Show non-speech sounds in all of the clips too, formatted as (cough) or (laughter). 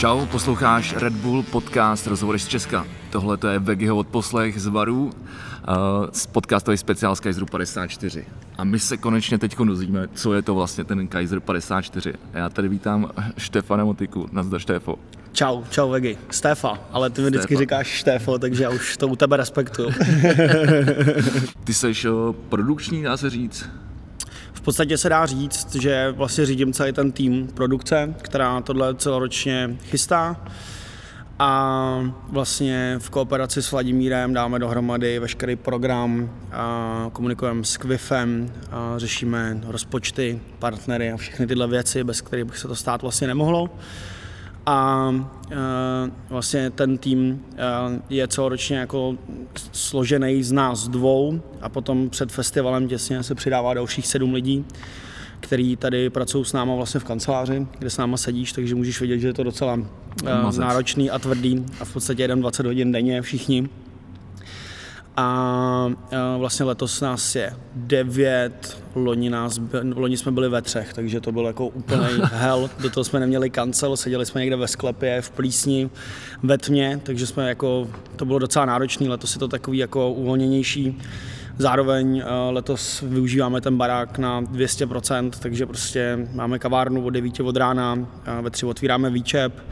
Čau, posloucháš Red Bull podcast Rozhovory z Česka. Tohle to je Vegiho odposlech z Varů, uh, podcastový speciál z Kaiseru 54. A my se konečně teď dozvíme, co je to vlastně ten Kaiser 54. Já tady vítám Štefana Motiku. Nazdar Štefo. Čau, čau Vegi. Stefa, ale ty mi vždycky Stefa. říkáš Štefo, takže já už to u tebe respektuju. (laughs) (laughs) Ty jsi uh, produkční, dá se říct. V podstatě se dá říct, že vlastně řídím celý ten tým produkce, která tohle celoročně chystá. A vlastně v kooperaci s Vladimírem dáme dohromady veškerý program, a komunikujeme s Quifem, a řešíme rozpočty, partnery a všechny tyhle věci, bez kterých by se to stát vlastně nemohlo. A e, vlastně ten tým e, je celoročně jako složený z nás dvou a potom před festivalem těsně se přidává dalších sedm lidí, který tady pracují s náma vlastně v kanceláři, kde s náma sedíš, takže můžeš vidět, že je to docela Mazec. náročný a tvrdý a v podstatě jeden 20 hodin denně všichni. A vlastně letos nás je devět, loni, nás, loni jsme byli ve třech, takže to byl jako úplný (laughs) hell. Do toho jsme neměli kancel, seděli jsme někde ve sklepě, v plísni, ve tmě, takže jsme jako, to bylo docela náročné, letos je to takový jako uvolněnější. Zároveň e, letos využíváme ten barák na 200%, takže prostě máme kavárnu od 9 od rána, ve 3 otvíráme výčep.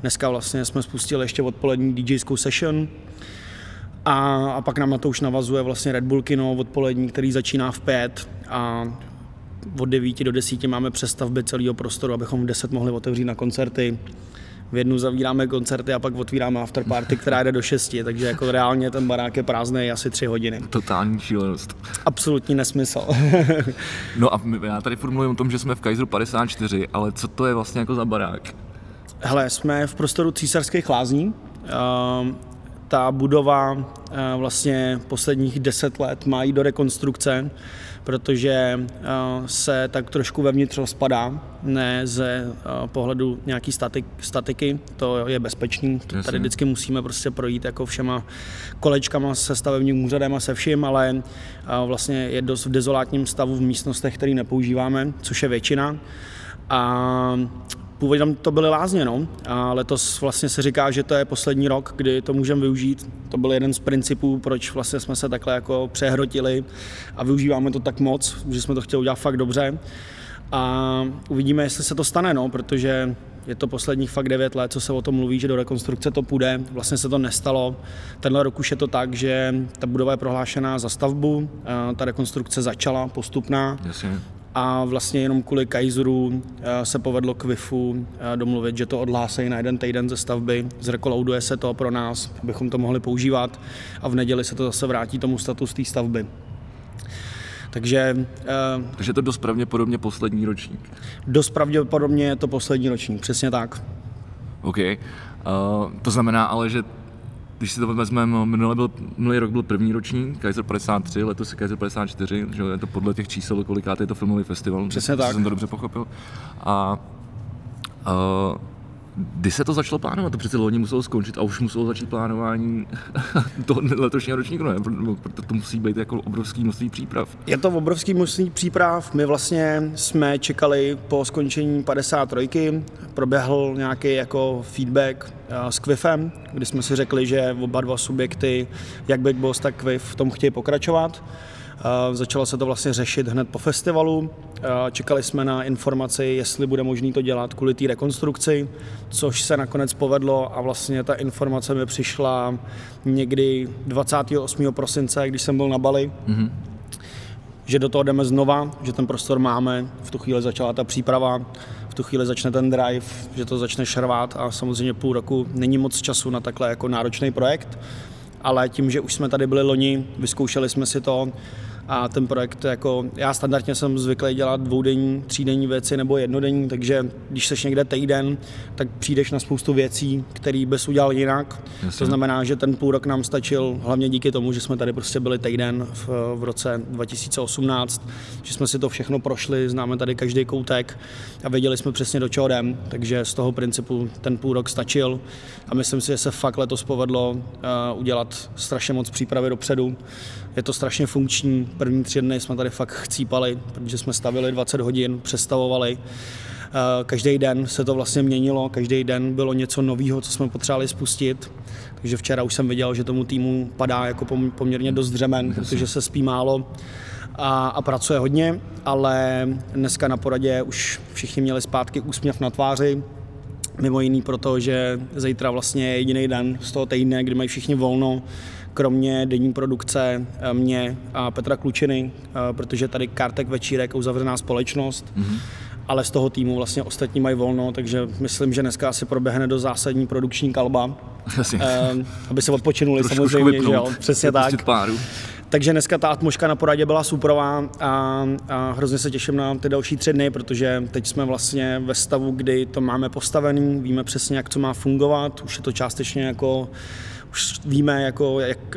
Dneska vlastně jsme spustili ještě odpolední DJskou session, a, a pak nám na to už navazuje vlastně Red Bull Kino odpolední, který začíná v 5 a od 9 do 10 máme přestavby celého prostoru, abychom v 10 mohli otevřít na koncerty. V jednu zavíráme koncerty a pak otvíráme afterparty, která jde do 6, takže jako reálně ten barák je prázdný asi 3 hodiny. Totální šílenost. Absolutní nesmysl. (laughs) No a my- já tady furt mluvím o tom, že jsme v Kaiseru 54, ale co to je vlastně jako za barák? Hele, jsme v prostoru císařských lázní. Ta budova eh, vlastně posledních deset let má jít do rekonstrukce, protože eh, se tak trošku vevnitř rozpadá, ne ze eh, pohledu nějaký statik, statiky, to je bezpečný, to tady vždycky musíme prostě projít jako všema kolečkama se stavebním úřadem a se vším, ale vlastně je dost v dezolátním stavu v místnostech, které nepoužíváme, což je většina. A Původně tam to byly lázně, no. A letos vlastně se říká, že to je poslední rok, kdy to můžeme využít. To byl jeden z principů, proč vlastně jsme se takhle jako přehrotili a využíváme to tak moc, že jsme to chtěli udělat fakt dobře. A uvidíme, jestli se to stane, no, protože je to posledních fakt 9 let, co se o tom mluví, že do rekonstrukce to půjde. Vlastně se to nestalo. Tenhle rok už je to tak, že ta budova je prohlášená za stavbu, ta rekonstrukce začala postupná Jasně. A vlastně jenom kvůli Kaiseru eh, se povedlo k WIFu eh, domluvit, že to odhlásejí na jeden týden ze stavby, zrekolouduje se to pro nás, abychom to mohli používat a v neděli se to zase vrátí tomu status té stavby. Takže eh, Takže je to dost pravděpodobně poslední ročník. dost pravděpodobně je to poslední ročník, přesně tak. OK. Uh, to znamená ale, že když si to vezmeme, minulý, byl, minulý rok byl první ročník, Kaiser 53, letos je Kaiser 54, že je to podle těch čísel, kolikát je to filmový festival. Přesně tak. jsem to dobře pochopil. A uh, kdy se to začalo plánovat? To přece loni muselo skončit a už muselo začít plánování (laughs) toho letošního ročníku, ne? Proto to musí být jako obrovský množství příprav. Je to obrovský množství příprav. My vlastně jsme čekali po skončení 53. Proběhl nějaký jako feedback eh, s Quifem, kdy jsme si řekli, že oba dva subjekty, jak Big Boss, tak Quif, v tom chtějí pokračovat. Začalo se to vlastně řešit hned po festivalu. Čekali jsme na informaci, jestli bude možné to dělat kvůli té rekonstrukci, což se nakonec povedlo a vlastně ta informace mi přišla někdy 28. prosince, když jsem byl na Bali že do toho jdeme znova, že ten prostor máme, v tu chvíli začala ta příprava, v tu chvíli začne ten drive, že to začne šarvát a samozřejmě půl roku není moc času na takhle jako náročný projekt, ale tím, že už jsme tady byli loni, vyzkoušeli jsme si to a ten projekt jako, já standardně jsem zvyklý dělat dvoudenní, třídenní věci nebo jednodenní, takže když seš někde týden, tak přijdeš na spoustu věcí, které bys udělal jinak. Jasně. To znamená, že ten půl rok nám stačil hlavně díky tomu, že jsme tady prostě byli týden v, v roce 2018, že jsme si to všechno prošli, známe tady každý koutek a věděli jsme přesně do čeho jdem, takže z toho principu ten půl rok stačil a myslím si, že se fakt letos povedlo uh, udělat strašně moc přípravy dopředu. Je to strašně funkční, první tři dny jsme tady fakt chcípali, protože jsme stavili 20 hodin, přestavovali. Každý den se to vlastně měnilo, každý den bylo něco nového, co jsme potřebovali spustit. Takže včera už jsem viděl, že tomu týmu padá jako poměrně dost dřemen, protože se spí málo a, a pracuje hodně, ale dneska na poradě už všichni měli zpátky úsměv na tváři, mimo jiný proto, že zítra vlastně je jediný den z toho týdne, kdy mají všichni volno, kromě denní produkce eh, mě a Petra Klučiny, eh, protože tady Kartek Večírek uzavřená společnost, mm-hmm. ale z toho týmu vlastně ostatní mají volno, takže myslím, že dneska asi proběhne do zásadní produkční kalba, (laughs) Jasně. Eh, aby se odpočinuli samozřejmě, že jo, přesně tak. Páru. Takže dneska ta atmosféra na poradě byla superová a, a hrozně se těším na ty další tři dny, protože teď jsme vlastně ve stavu, kdy to máme postavený, víme přesně, jak to má fungovat, už je to částečně jako, už víme, jako, jak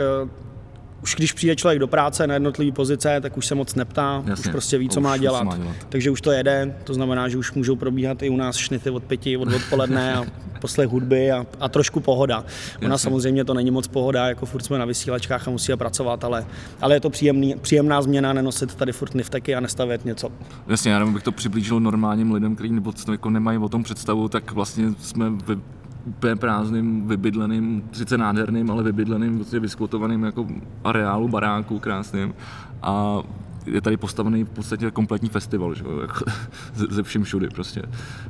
už když přijde člověk do práce na jednotlivé pozice, tak už se moc neptá, Jasně, už prostě ví, co má dělat. má dělat. Takže už to jede, to znamená, že už můžou probíhat i u nás šnity od pěti, od odpoledne a (laughs) poslech hudby a, a trošku pohoda. Ona Jasně. samozřejmě to není moc pohoda, jako furt jsme na vysílačkách a musíme pracovat, ale, ale je to příjemný, příjemná změna nenosit tady furt nifteky a nestavět něco. Jasně, já bych to přiblížil normálním lidem, kteří nebo jako nemají o tom představu, tak vlastně jsme ve úplně prázdným, vybydleným, sice nádherným, ale vybydleným, vlastně vyskvotovaným jako areálu, baráku krásným. A je tady postavený v podstatě kompletní festival, že? Jako, (laughs) ze všem všudy prostě.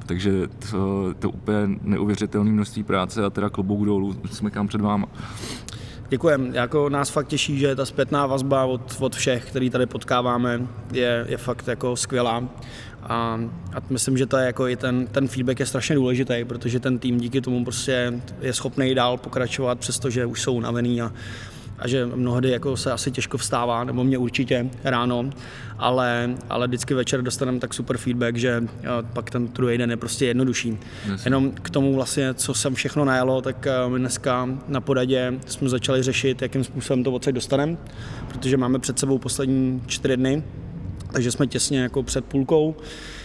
Takže to, to úplně neuvěřitelné množství práce a teda klobouk dolů jsme kam před váma. Děkujem. Jako nás fakt těší, že ta zpětná vazba od, od všech, který tady potkáváme, je, je fakt jako skvělá. A, a myslím, že to je jako i ten, ten feedback je strašně důležitý, protože ten tým díky tomu prostě je schopný dál pokračovat, přestože už jsou unavený a, a že mnohdy jako se asi těžko vstává, nebo mě určitě ráno, ale, ale vždycky večer dostaneme tak super feedback, že pak ten druhý den je prostě jednodušší. Yes. Jenom k tomu vlastně, co jsem všechno najalo, tak my dneska na podadě jsme začali řešit, jakým způsobem to odsaď dostaneme, protože máme před sebou poslední čtyři dny, takže jsme těsně jako před půlkou,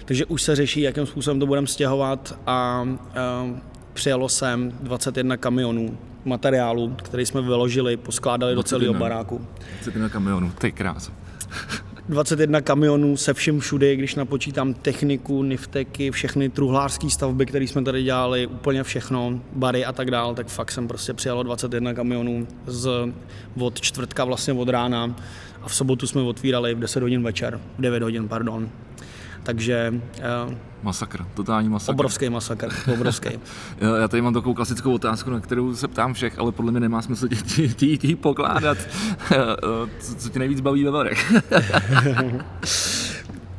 takže už se řeší, jakým způsobem to budeme stěhovat a, a přijelo sem 21 kamionů materiálu, který jsme vyložili, poskládali do celého baráku. 21 kamionů, to je krás. 21 kamionů se vším všudy, když napočítám techniku, nifteky, všechny truhlářské stavby, které jsme tady dělali, úplně všechno, bary a tak dál, tak fakt jsem prostě přijalo 21 kamionů z, od čtvrtka vlastně od rána a v sobotu jsme otvírali v 10 hodin večer, v 9 hodin, pardon. Takže... Uh, masakr, totální masakr. Obrovský masakr, obrovský. (laughs) já tady mám takovou klasickou otázku, na kterou se ptám všech, ale podle mě nemá smysl ti pokládat. (laughs) Eh, co, co tě nejvíc baví ve barech? (laughs)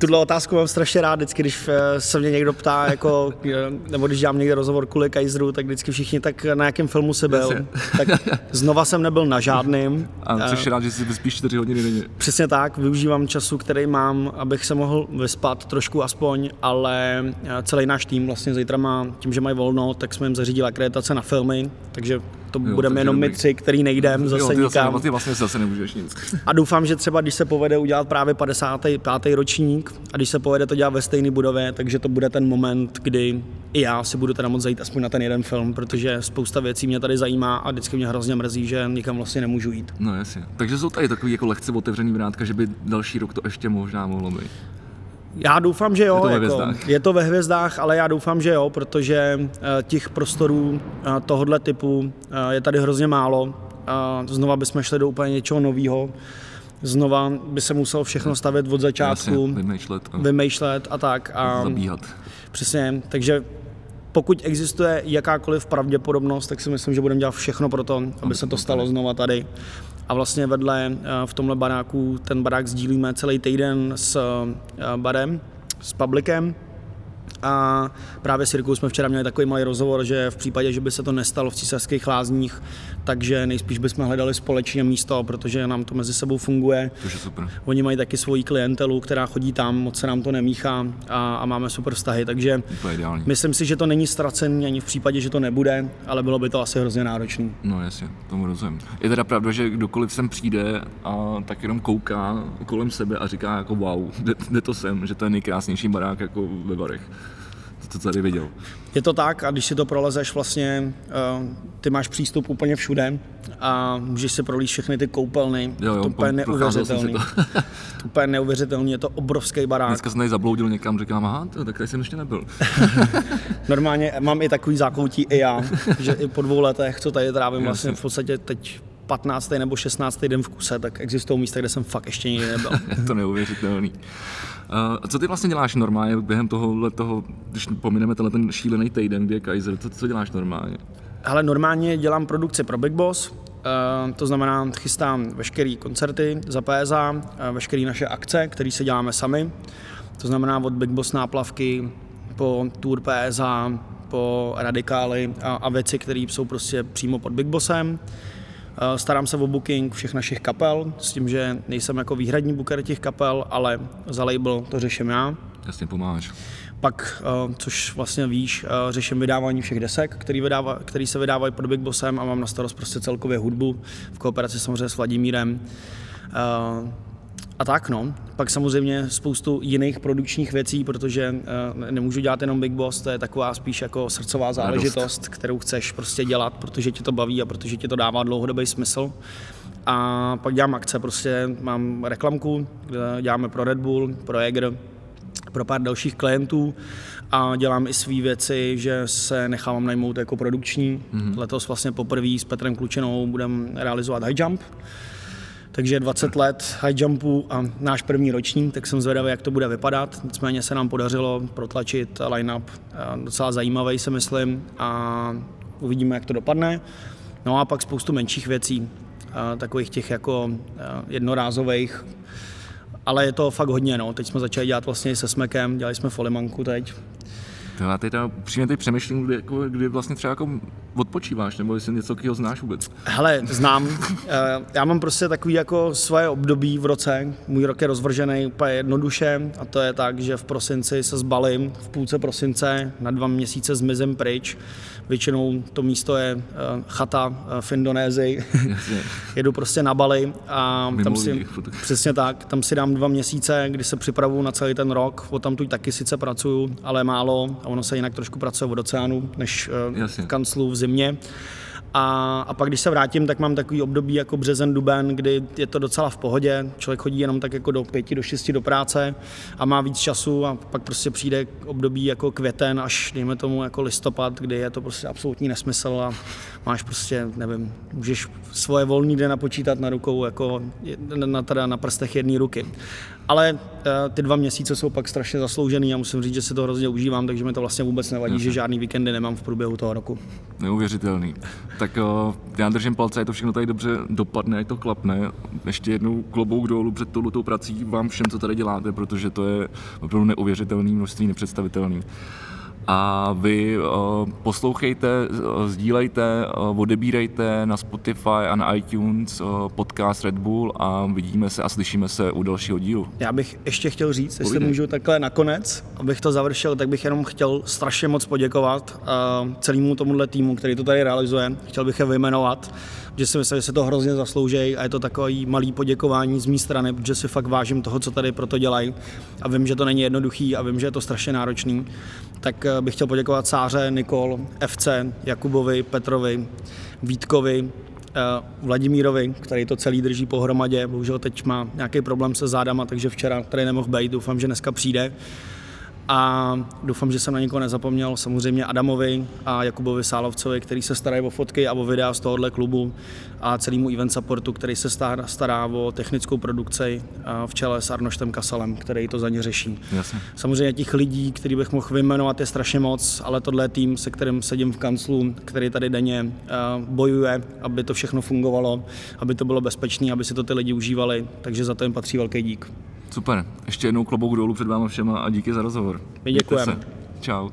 tuhle otázku mám strašně rád, vždycky, když eh, se mě někdo ptá, jako, (laughs) eh, nebo když dělám někde rozhovor kvůli Kaiseru, tak vždycky všichni, tak na jakém filmu jsi byl. (laughs) tak znova jsem nebyl na žádným. A což rád, že si vyspíš 4 hodiny denně. Přesně tak, využívám času, který mám, abych se mohl vyspat trošku aspoň, ale eh, celý náš tým vlastně zítra má, tím, že mají volno, tak jsme jim zařídili akreditace na filmy, takže to jo, budeme jenom my tři, který nejdem zase jo, ty nikam. Ty vlastně zase nemůžeš nic. A doufám, že třeba když se povede udělat právě 55. ročník a když se povede to dělat ve stejné budově, takže to bude ten moment, kdy i já si budu teda moc zajít aspoň na ten jeden film, protože spousta věcí mě tady zajímá a vždycky mě hrozně mrzí, že nikam vlastně nemůžu jít. No jasně. Takže jsou tady takový jako lehce otevřený vrátka, že by další rok to ještě možná mohlo být. Já doufám, že jo. Je to ve jako, hvězdách. Je to ve hvězdách, ale já doufám, že jo, protože uh, těch prostorů uh, tohohle typu uh, je tady hrozně málo. Uh, znova bychom šli do úplně něčeho nového. Znova by se muselo všechno stavět od začátku. Jasně, vymýšlet. A... Vymýšlet a tak. A, zabíhat. Přesně, takže pokud existuje jakákoliv pravděpodobnost, tak si myslím, že budeme dělat všechno pro to, aby se to stalo znova tady. A vlastně vedle eh, v tomhle baráku, ten barák sdílíme celý týden s eh, barem, s publikem, a právě s Jirkou jsme včera měli takový malý rozhovor, že v případě, že by se to nestalo v císařských lázních, takže nejspíš bychom hledali společně místo, protože nám to mezi sebou funguje. To je super. Oni mají taky svoji klientelu, která chodí tam, moc se nám to nemíchá a, a máme super vztahy, takže to je ideální. myslím si, že to není ztracený ani v případě, že to nebude, ale bylo by to asi hrozně náročné. No jasně, tomu rozumím. Je teda pravda, že kdokoliv sem přijde a tak jenom kouká kolem sebe a říká jako wow, jde, jde to sem, že to je nejkrásnější barák jako ve Varech co tady viděl. Je to tak a když si to prolezeš vlastně, uh, ty máš přístup úplně všude a můžeš si prolíst všechny ty koupelny. Jo, jo, to úplně neuvěřitelný. To. to úplně neuvěřitelný, je to obrovský barák. Dneska jsem tady zabloudil někam, říkám, aha, to, tak tady jsem ještě nebyl. (laughs) (laughs) Normálně mám i takový zákoutí i já, že i po dvou letech, co tady trávím vlastně v podstatě teď 15. nebo 16. den v kuse, tak existují místa, kde jsem fakt ještě nikdy nebyl. (laughs) je to neuvěřitelný. Uh, co ty vlastně děláš normálně během tohohle toho, když pomineme tenhle ten šílený týden, kdy je Kaiser, co, co děláš normálně? Ale normálně dělám produkci pro Big Boss, uh, to znamená, chystám veškeré koncerty za PSA, uh, veškeré naše akce, které si děláme sami. To znamená od Big Boss náplavky po Tour PSA, po radikály a, a věci, které jsou prostě přímo pod Big Bossem. Eh, starám se o booking všech našich kapel, s tím, že nejsem jako výhradní booker těch kapel, ale za label to řeším já. Jasně pomáháš. Pak, eh, což vlastně víš, eh, řeším vydávání všech desek, který, vydává, který se vydávají pod Big Bossem a mám na starost prostě celkově hudbu v kooperaci samozřejmě s Vladimírem. A tak no, pak samozřejmě spoustu jiných produkčních věcí, protože uh, nemůžu dělat jenom Big Boss, to je taková spíš jako srdcová záležitost, Radost. kterou chceš prostě dělat, protože ti to baví a protože ti to dává dlouhodobý smysl. A pak dělám akce, prostě mám reklamku, kde děláme pro Red Bull, pro Jäger, pro pár dalších klientů a dělám i své věci, že se nechávám najmout jako produkční. Mm-hmm. Letos vlastně poprvé s Petrem Klučinou budeme realizovat high jump takže 20 let high jumpu a náš první ročník, tak jsem zvědavý, jak to bude vypadat. Nicméně se nám podařilo protlačit line-up docela zajímavý, se myslím, a uvidíme, jak to dopadne. No a pak spoustu menších věcí, takových těch jako jednorázových, ale je to fakt hodně, no. Teď jsme začali dělat vlastně se Smekem, dělali jsme Folimanku teď, to já teď přímě teď přemýšlím, kdy, jako, kdy vlastně třeba jako odpočíváš, nebo jestli něco takového znáš vůbec. Hele, znám. Eh, já mám prostě takový jako svoje období v roce. Můj rok je rozvržený úplně jednoduše a to je tak, že v prosinci se zbalím, v půlce prosince na dva měsíce zmizím pryč. Většinou to místo je eh, chata eh, v Indonésii. (laughs) Jedu prostě na Bali a Mimo tam si, přesně tak, tam si dám dva měsíce, kdy se připravuju na celý ten rok. O tam tu taky sice pracuju, ale málo a ono se jinak trošku pracuje od oceánu, než v kanclu v zimě. A, a pak, když se vrátím, tak mám takový období jako březen, duben, kdy je to docela v pohodě. Člověk chodí jenom tak jako do pěti, do šesti do práce a má víc času a pak prostě přijde období jako květen až, dejme tomu, jako listopad, kdy je to prostě absolutní nesmysl a máš prostě, nevím, můžeš svoje volný den napočítat na rukou, jako na, teda na prstech jedné ruky. Ale eh, ty dva měsíce jsou pak strašně zasloužený a musím říct, že si to hrozně užívám, takže mi to vlastně vůbec nevadí, že žádný víkendy nemám v průběhu toho roku. Neuvěřitelný. Tak uh, já držím palce, je to všechno tady dobře dopadne, je to klapne. Ještě jednou klobouk dolů před touhletou prací vám všem, co tady děláte, protože to je opravdu neuvěřitelné množství, nepředstavitelný a vy uh, poslouchejte, uh, sdílejte, uh, odebírejte na Spotify a na iTunes podcast Red Bull a vidíme se a slyšíme se u dalšího dílu. Já bych ještě chtěl říct, jestli můžu takhle nakonec, abych to završil, tak bych jenom chtěl strašně moc poděkovat celému tomuhle týmu, který to tady realizuje. Chtěl bych je vyjmenovat že si myslím, že se to hrozně zaslouží a je to takový malý poděkování z mé strany, protože si fakt vážím toho, co tady pro to dělají a vím, že to není jednoduchý a vím, že je to strašně náročný. Tak eh, bych chtěl poděkovat Sáře, Nikol, FC, Jakubovi, Petrovi, Vítkovi, eh, Vladimírovi, který to celý drží pohromadě. Bohužel teď má nějaký problém se zádama, takže včera tady nemohl být. Doufám, že dneska přijde a doufám, že jsem na nikoho nezapomněl, samozřejmě Adamovi a Jakubovi Sálovcovi, který se starají o fotky a o videa z tohohle klubu a celému event supportu, který se stará, stará o technickou produkci v čele s Arnoštem Kasalem, který to za ně řeší. Jasně. Samozřejmě těch lidí, který bych mohl vyjmenovat, je strašně moc, ale tohle je tým, se kterým sedím v kanclu, který tady denně bojuje, aby to všechno fungovalo, aby to bylo bezpečné, aby si to ty lidi užívali, takže za to jim patří velký dík. Super. Ještě jednou klobouk dolů před vámi všema a díky za rozhovor. My děkujeme. Čau.